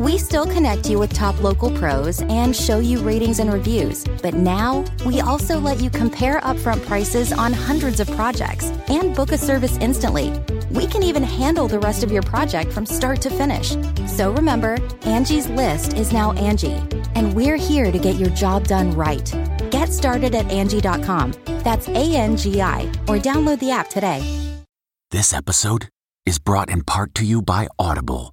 We still connect you with top local pros and show you ratings and reviews, but now we also let you compare upfront prices on hundreds of projects and book a service instantly. We can even handle the rest of your project from start to finish. So remember, Angie's list is now Angi, and we're here to get your job done right. Get started at Angi.com. That's A N G I, or download the app today. This episode is brought in part to you by Audible,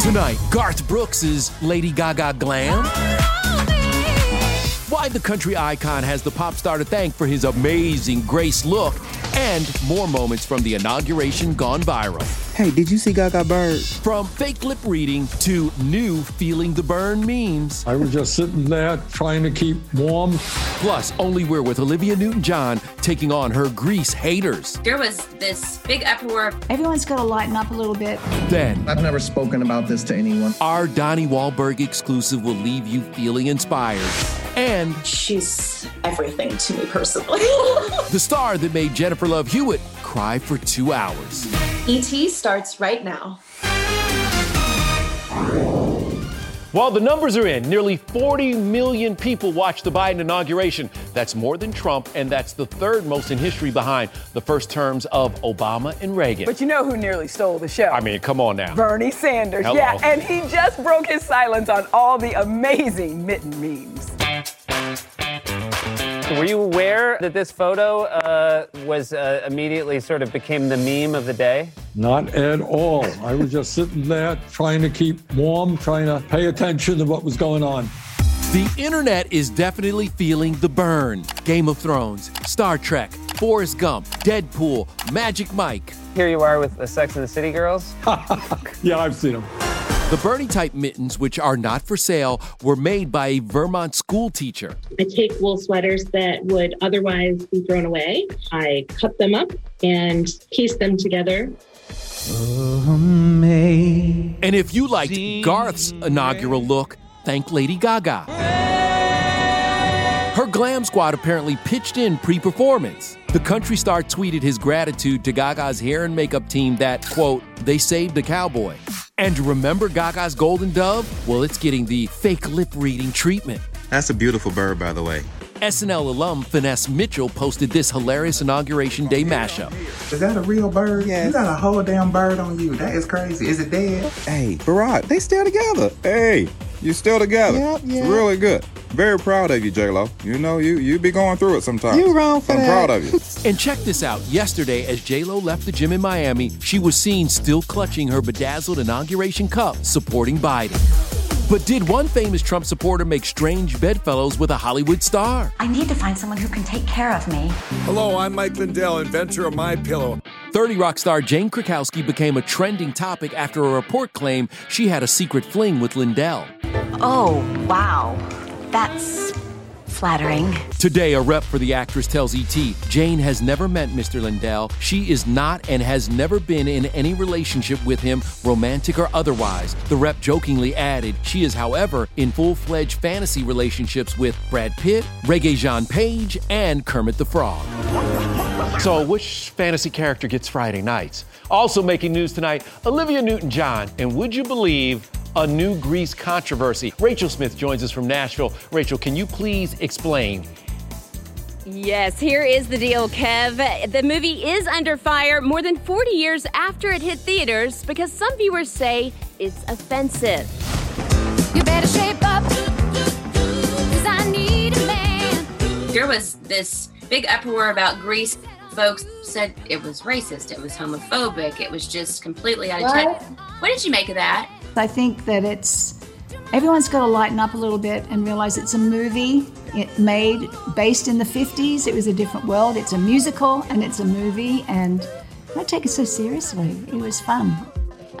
Tonight, Garth Brooks' Lady Gaga Glam. Why the country icon has the pop star to thank for his amazing grace look, and more moments from the inauguration gone viral. Hey, did you see Gaga Bird? From fake lip reading to new feeling the burn memes. I was just sitting there trying to keep warm. Plus, only we're with Olivia Newton John taking on her Grease haters. There was this big uproar. Everyone's got to lighten up a little bit. Then, I've never spoken about this to anyone. our Donnie Wahlberg exclusive will leave you feeling inspired. And She's everything to me personally. the star that made Jennifer Love Hewitt cry for two hours. ET starts right now. While the numbers are in, nearly 40 million people watched the Biden inauguration. That's more than Trump, and that's the third most in history behind the first terms of Obama and Reagan. But you know who nearly stole the show? I mean, come on now. Bernie Sanders. Hello. Yeah, and he just broke his silence on all the amazing mitten memes. Were you aware that this photo uh, was uh, immediately sort of became the meme of the day? Not at all. I was just sitting there trying to keep warm, trying to pay attention to what was going on. The internet is definitely feeling the burn. Game of Thrones, Star Trek, Forrest Gump, Deadpool, Magic Mike. Here you are with the Sex and the City girls. Yeah, I've seen them. The Bernie type mittens, which are not for sale, were made by a Vermont school teacher. I take wool sweaters that would otherwise be thrown away. I cut them up and piece them together. And if you liked Garth's inaugural look, thank Lady Gaga. Her glam squad apparently pitched in pre performance. The country star tweeted his gratitude to Gaga's hair and makeup team that, quote, they saved a cowboy. And remember Gaga's golden dove? Well, it's getting the fake lip reading treatment. That's a beautiful bird, by the way. SNL alum Finesse Mitchell posted this hilarious Inauguration Day mashup. Is that a real bird? Yeah. You got a whole damn bird on you. That is crazy. Is it dead? Hey, Barack, they still together. Hey, you still together. Yep, It's really good. Very proud of you, J Lo. You know, you you be going through it sometimes. You wrong for I'm that. proud of you. And check this out. Yesterday, as J-Lo left the gym in Miami, she was seen still clutching her bedazzled inauguration cup, supporting Biden. But did one famous Trump supporter make strange bedfellows with a Hollywood star? I need to find someone who can take care of me. Hello, I'm Mike Lindell, inventor of My Pillow. 30 Rock star Jane Krakowski became a trending topic after a report claimed she had a secret fling with Lindell. Oh, wow. That's flattering. Today, a rep for the actress tells ET Jane has never met Mr. Lindell. She is not and has never been in any relationship with him, romantic or otherwise. The rep jokingly added she is, however, in full fledged fantasy relationships with Brad Pitt, Regé-Jean Page, and Kermit the Frog. So, which fantasy character gets Friday nights? Also making news tonight, Olivia Newton John. And would you believe a new Grease controversy? Rachel Smith joins us from Nashville. Rachel, can you please explain? Yes, here is the deal, Kev. The movie is under fire more than 40 years after it hit theaters because some viewers say it's offensive. You better shape up, cause I need a man. There was this big uproar about Grease. Folks said it was racist, it was homophobic, it was just completely out of touch. What did you make of that? I think that it's everyone's got to lighten up a little bit and realize it's a movie it made based in the 50s. It was a different world. It's a musical and it's a movie, and don't take it so seriously. It was fun.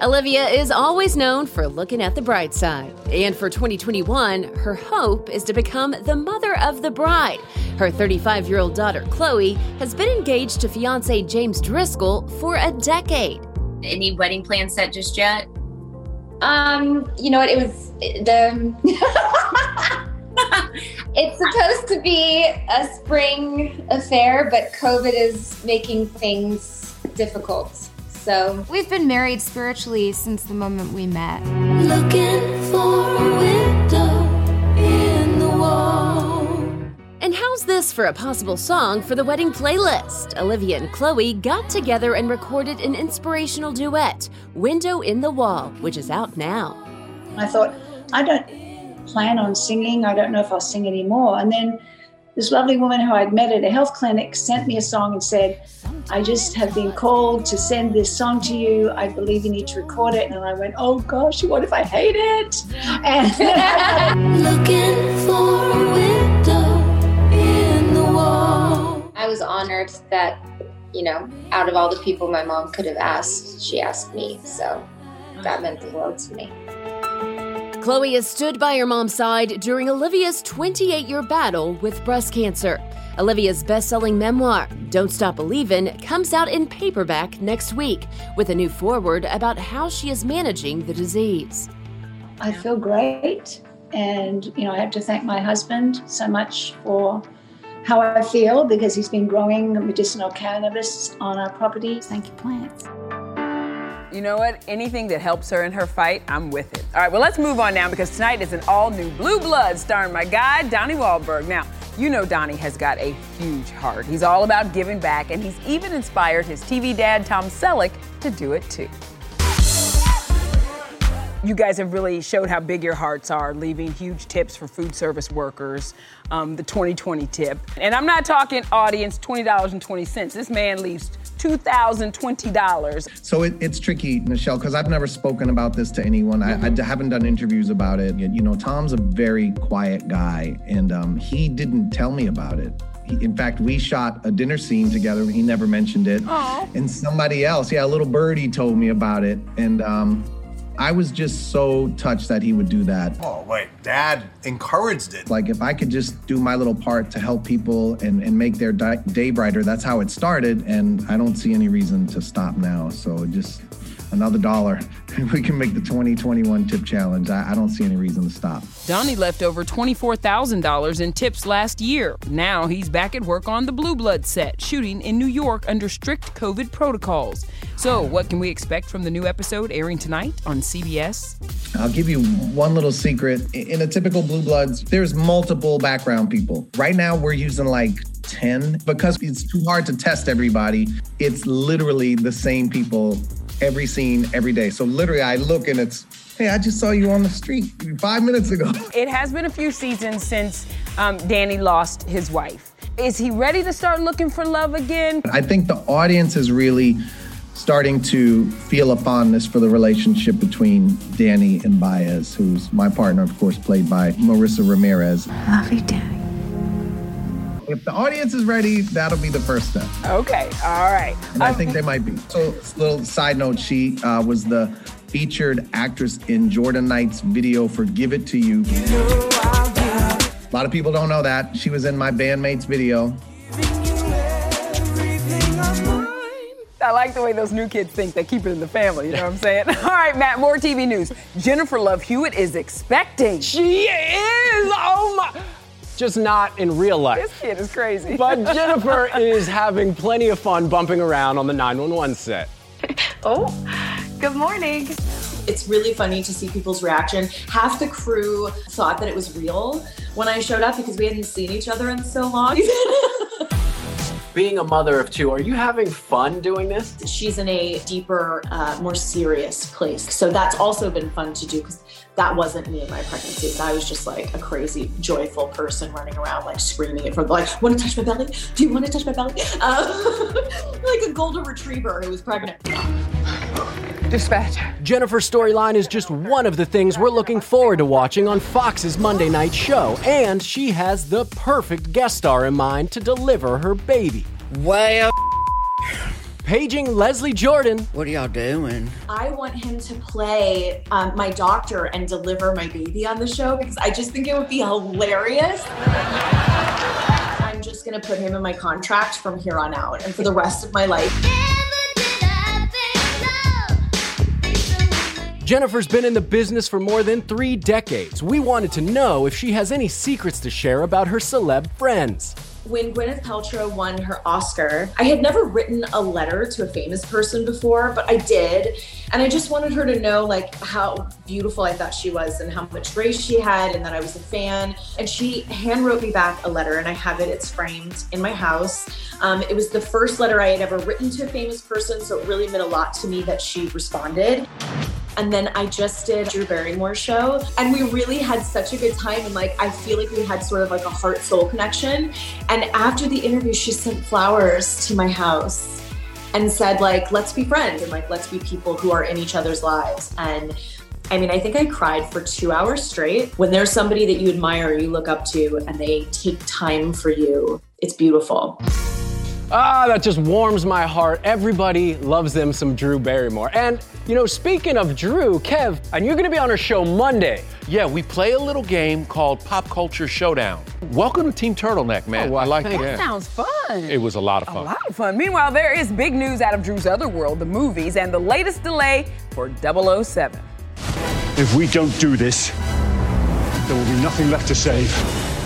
Olivia is always known for looking at the bright side. And for 2021, her hope is to become the mother of the bride. Her 35 year old daughter, Chloe, has been engaged to fiance James Driscoll for a decade. Any wedding plans set just yet? Um, you know what? It was the. it's supposed to be a spring affair, but COVID is making things difficult. So we've been married spiritually since the moment we met. Looking for a window And how's this for a possible song for the wedding playlist? Olivia and Chloe got together and recorded an inspirational duet, Window in the Wall, which is out now. I thought, I don't plan on singing. I don't know if I'll sing anymore. And then this lovely woman who I'd met at a health clinic sent me a song and said, I just have been called to send this song to you. I believe you need to record it. And I went, oh gosh, what if I hate it? And Looking for I was honored that, you know, out of all the people my mom could have asked, she asked me. So that meant the world to me. Chloe has stood by her mom's side during Olivia's 28 year battle with breast cancer. Olivia's best selling memoir, Don't Stop Believin', comes out in paperback next week with a new foreword about how she is managing the disease. I feel great. And, you know, I have to thank my husband so much for how I feel because he's been growing medicinal cannabis on our property. Thank you, plants. You know what? Anything that helps her in her fight, I'm with it. All right, well, let's move on now because tonight is an all new Blue Blood starring my guy, Donnie Wahlberg. Now, you know Donnie has got a huge heart. He's all about giving back, and he's even inspired his TV dad, Tom Selleck, to do it too. You guys have really showed how big your hearts are, leaving huge tips for food service workers. Um, the 2020 tip. And I'm not talking audience $20.20. This man leaves $2,020. So it, it's tricky, Michelle, because I've never spoken about this to anyone. I, I haven't done interviews about it. You know, Tom's a very quiet guy, and um, he didn't tell me about it. He, in fact, we shot a dinner scene together. He never mentioned it. Aww. And somebody else, yeah, a little birdie told me about it. And um, I was just so touched that he would do that. Oh, wait, dad encouraged it. Like, if I could just do my little part to help people and, and make their di- day brighter, that's how it started. And I don't see any reason to stop now. So just another dollar. we can make the 2021 tip challenge. I, I don't see any reason to stop. Donnie left over $24,000 in tips last year. Now he's back at work on the Blue Blood set, shooting in New York under strict COVID protocols. So, what can we expect from the new episode airing tonight on CBS? I'll give you one little secret. In a typical Blue Bloods, there's multiple background people. Right now, we're using like 10 because it's too hard to test everybody. It's literally the same people every scene, every day. So literally, I look and it's, hey, I just saw you on the street five minutes ago. It has been a few seasons since um, Danny lost his wife. Is he ready to start looking for love again? I think the audience is really starting to feel a fondness for the relationship between Danny and Baez, who's my partner, of course, played by Marisa Ramirez. Love you, Danny. If the audience is ready, that'll be the first step. Okay, all right. And I think they might be. So, little side note: she uh, was the featured actress in Jordan Knight's video for "Give It to You." A lot of people don't know that she was in my bandmates video. I like the way those new kids think. They keep it in the family. You know what I'm saying? All right, Matt. More TV news. Jennifer Love Hewitt is expecting. She is. Oh my. Just not in real life. This kid is crazy. But Jennifer is having plenty of fun bumping around on the 911 set. Oh, good morning. It's really funny to see people's reaction. Half the crew thought that it was real when I showed up because we hadn't seen each other in so long. Being a mother of two, are you having fun doing this? She's in a deeper, uh, more serious place. So that's also been fun to do because that wasn't me in my pregnancy. I was just like a crazy, joyful person running around, like screaming it from the like, want to touch my belly? Do you want to touch my belly? Uh, like a golden retriever who was pregnant. Dispatch. Jennifer's storyline is just one of the things we're looking forward to watching on Fox's Monday night show, and she has the perfect guest star in mind to deliver her baby. Well, Paging Leslie Jordan. What are y'all doing? I want him to play um, my doctor and deliver my baby on the show because I just think it would be hilarious. I'm just gonna put him in my contract from here on out and for the rest of my life. Jennifer's been in the business for more than three decades. We wanted to know if she has any secrets to share about her celeb friends. When Gwyneth Paltrow won her Oscar, I had never written a letter to a famous person before, but I did. And I just wanted her to know like how beautiful I thought she was and how much grace she had and that I was a fan. And she hand wrote me back a letter and I have it, it's framed in my house. Um, it was the first letter I had ever written to a famous person, so it really meant a lot to me that she responded. And then I just did Drew Barrymore show and we really had such a good time. And like, I feel like we had sort of like a heart soul connection. And after the interview, she sent flowers to my house and said like, let's be friends and like, let's be people who are in each other's lives. And I mean, I think I cried for two hours straight. When there's somebody that you admire, you look up to, and they take time for you, it's beautiful. Ah, that just warms my heart. Everybody loves them some Drew Barrymore. And, you know, speaking of Drew, Kev, and you're gonna be on her show Monday. Yeah, we play a little game called Pop Culture Showdown. Welcome to Team Turtleneck, man. Oh, well, I like That that. sounds fun. It was a lot of fun. A lot of fun. Meanwhile, there is big news out of Drew's other world, the movies, and the latest delay for 007. If we don't do this, there will be nothing left to save.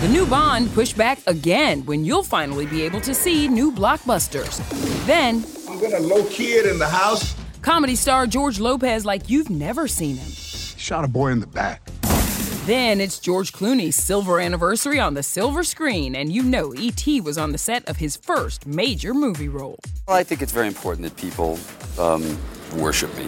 The new Bond pushed back again when you'll finally be able to see new blockbusters. Then, I'm gonna low key it in the house. comedy star George Lopez like you've never seen him. Shot a boy in the back. Then it's George Clooney's silver anniversary on the silver screen, and you know E.T. was on the set of his first major movie role. Well, I think it's very important that people um, worship me.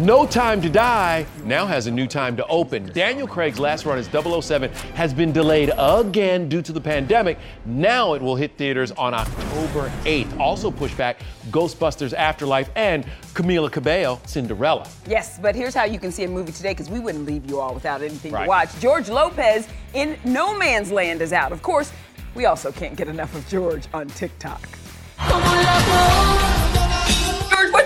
No Time to Die now has a new time to open. Daniel Craig's last run as 007 has been delayed again due to the pandemic. Now it will hit theaters on October 8th. Also pushed back Ghostbusters Afterlife and Camila Cabello Cinderella. Yes, but here's how you can see a movie today because we wouldn't leave you all without anything Right. to watch. George Lopez in No Man's Land is out. Of course, we also can't get enough of George on TikTok.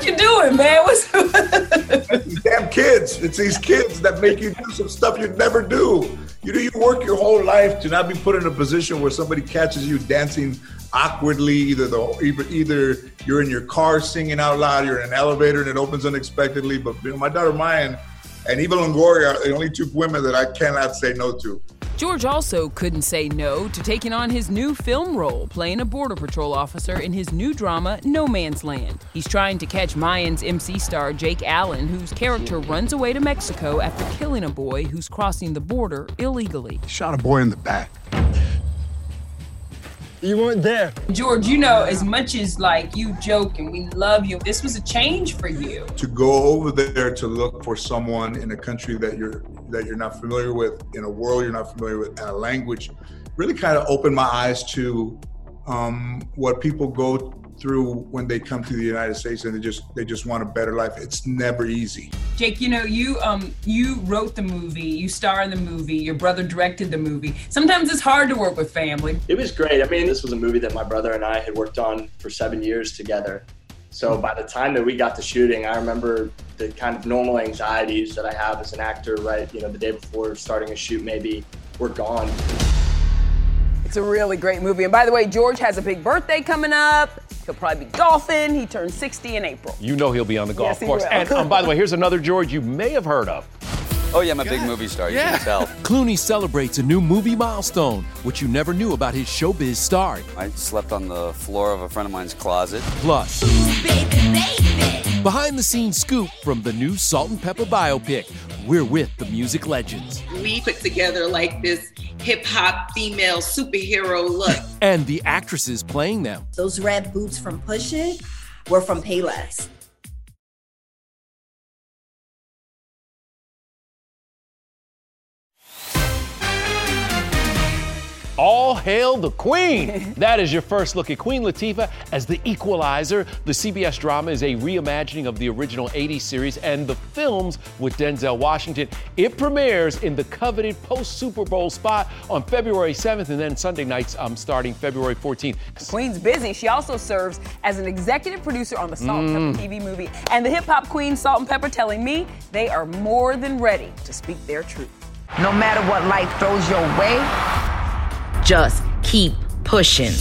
You doing, man? What's damn kids. It's these kids that make you do some stuff you'd never do. You know, you work your whole life to not be put in a position where somebody catches you dancing awkwardly. Either the either, either you're in your car singing out loud, you're in an elevator and it opens unexpectedly. But you know, my daughter Mayan and Eva Longoria are the only two women that I cannot say no to. George also couldn't say no to taking on his new film role, playing a Border Patrol officer in his new drama, No Man's Land. He's trying to catch Mayans MC star Jake Allyn, whose character runs away to Mexico after killing a boy who's crossing the border illegally. He Shot a boy in the back. You weren't there. George, you know, as much as like you joke and we love you, this was a change for you. To go over there to look for someone in a country that you're that you're not familiar with, in a world you're not familiar with, and a language, really kind of opened my eyes to um, what people go through when they come to the United States and they just they just want a better life. It's never easy. Jake, you know, you um you wrote the movie, you star in the movie, your brother directed the movie. Sometimes it's hard to work with family. It was great. I mean, this was a movie that my brother and I had worked on for seven years together. So by the time that we got to shooting, I remember the kind of normal anxieties that I have as an actor, right? You know, the day before starting a shoot, maybe were gone. It's a really great movie. And by the way, George has a big birthday coming up. He'll probably be golfing. He turns 60 in April. You know he'll be on the golf Yes, course. And um, by the way, here's another George you may have heard of. Oh yeah, I'm a big movie star. You can tell. Clooney celebrates a new movie milestone, which you never knew about his showbiz star. I slept on the floor of a friend of mine's closet. Plus, behind the scenes scoop from the new Salt-N-Pepa biopic. We're with the music legends we put together like this hip hop female superhero look. and the actresses playing them. Those red boots from Push It were from Payless. All hail the Queen! that is your first look at Queen Latifah as the equalizer. The CBS drama is a reimagining of the original 80s series and the films with Denzel Washington. It premieres in the coveted post Super Bowl spot on February 7th and then Sunday nights um, starting February 14th. Queen's busy. She also serves as an executive producer on the Salt and Mm. Pepper TV movie. And the hip hop queen Salt-N-Pepa telling me they are more than ready to speak their truth. No matter what life throws your way, just keep pushing.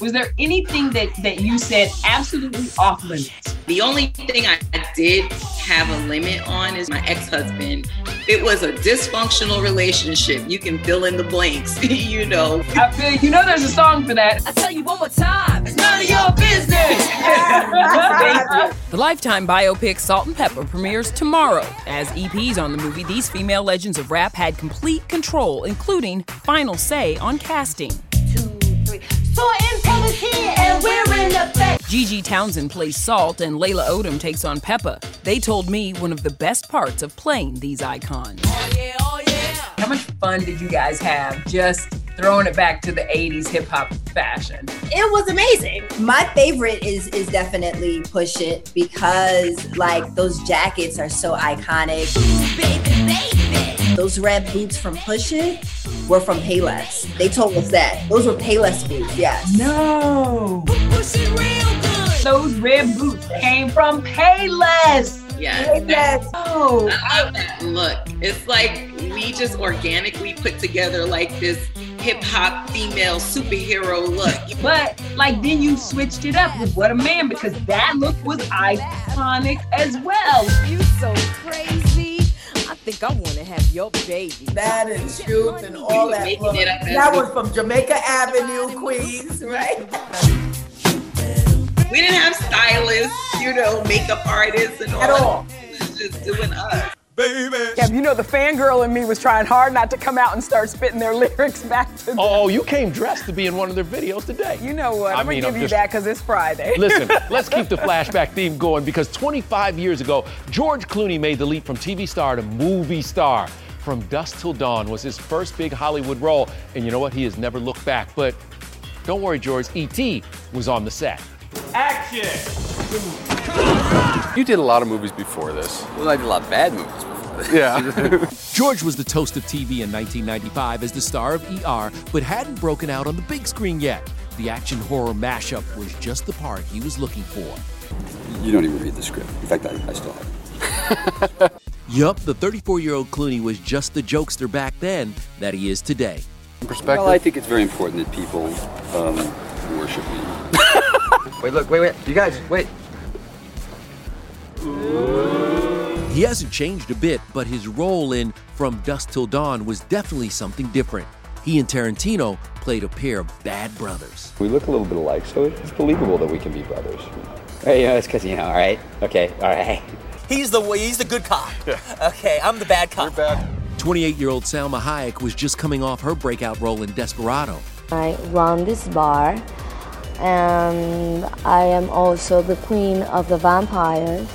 Was there anything that, that you said absolutely off limits? The only thing I did have a limit on is my ex husband. It was a dysfunctional relationship. You can fill in the blanks, you know. I feel, you know there's a song for that. I tell you one more time, it's none of your business. The Lifetime biopic Salt-N-Pepa premieres tomorrow. As EPs on the movie, these female legends of rap had complete control, including final say on casting. So in public here and we're in the effect. G.G. Townsend plays Salt and Laila Odom takes on Pepa. They told me one of the best parts of playing these icons. How much fun did you guys have just throwing it back to the 80s hip hop fashion? It was amazing. My favorite is is definitely Push It because like those jackets are so iconic. Those red boots from Push It were from Payless. They told us that. Those were Payless boots, yes. No. Those red boots came from Payless. Yes. Yes. Oh. I love that look. It's like we just organically put together like this hip hop female superhero look. But like then you switched it up with Whatta Man because that look was iconic as well. You so crazy. I think I want to have your baby. That is truth and all that. Making look. it up as That was from Jamaica Avenue, Queens, right? We didn't have stylists, you know, makeup artists and all. At all. We was just doing us. Baby. Yeah, you know the fangirl in me was trying hard not to come out and start spitting their lyrics back to them. Oh, you came dressed to be in one of their videos today. You know what? I I'm mean, gonna I'm give you just- that because it's Friday. Listen, let's keep the flashback theme going because 25 years ago, George Clooney made the leap from TV star to movie star. From Dusk Till Dawn was his first big Hollywood role, and you know what? He has never looked back. But don't worry, George, E.T. was on the set. Action! You did a lot of movies before this. Well, I did a lot of bad movies before this. Yeah. George was the toast of TV in 1995 as the star of ER, but hadn't broken out on the big screen yet. The action horror mashup was just the part he was looking for. you don't even read the script. In fact, I, I still have. Yup, the 34 year old Clooney was just the jokester back then that he is today. Perspective. Well, I think it's very important that people um, worship me. Wait, look, wait, wait. You guys, wait. He hasn't changed a bit, but his role in From Dusk Till Dawn was definitely something different. He and Tarantino played a pair of bad brothers. We look a little bit alike, so it's believable that we can be brothers. Hey, you know, it's because, you know, all right? Okay, all right. He's the he's the good cop. Okay, I'm the bad cop. 28 year old Salma Hayek was just coming off her breakout role in Desperado. I run this bar, and I am also the queen of the vampires.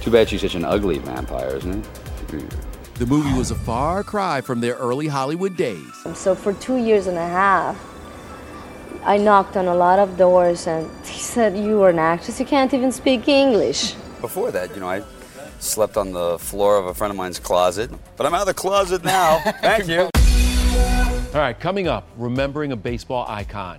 Too bad she's such an ugly vampire, isn't it? The movie was a far cry from their early Hollywood days. So for two years and a half, I knocked on a lot of doors, and he said, "You are an actress. You can't even speak English." Before that, you know, I slept on the floor of a friend of mine's closet, but I'm out of the closet now. Thank you. All right, coming up, remembering a baseball icon,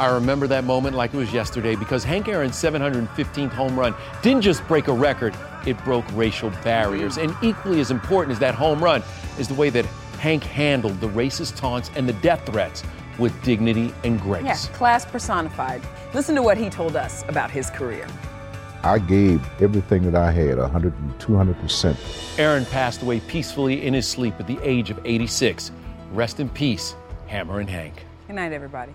I remember that moment like it was yesterday because Hank Aaron's 715th home run didn't just break a record, it broke racial barriers. And equally as important as that home run is the way that Hank handled the racist taunts and the death threats with dignity and grace. Yeah, class personified. Listen to what he told us about his career. I gave everything that I had 100 and 200%. Aaron passed away peacefully in his sleep at the age of 86. Rest in peace, Hammerin' Hank. Good night, everybody.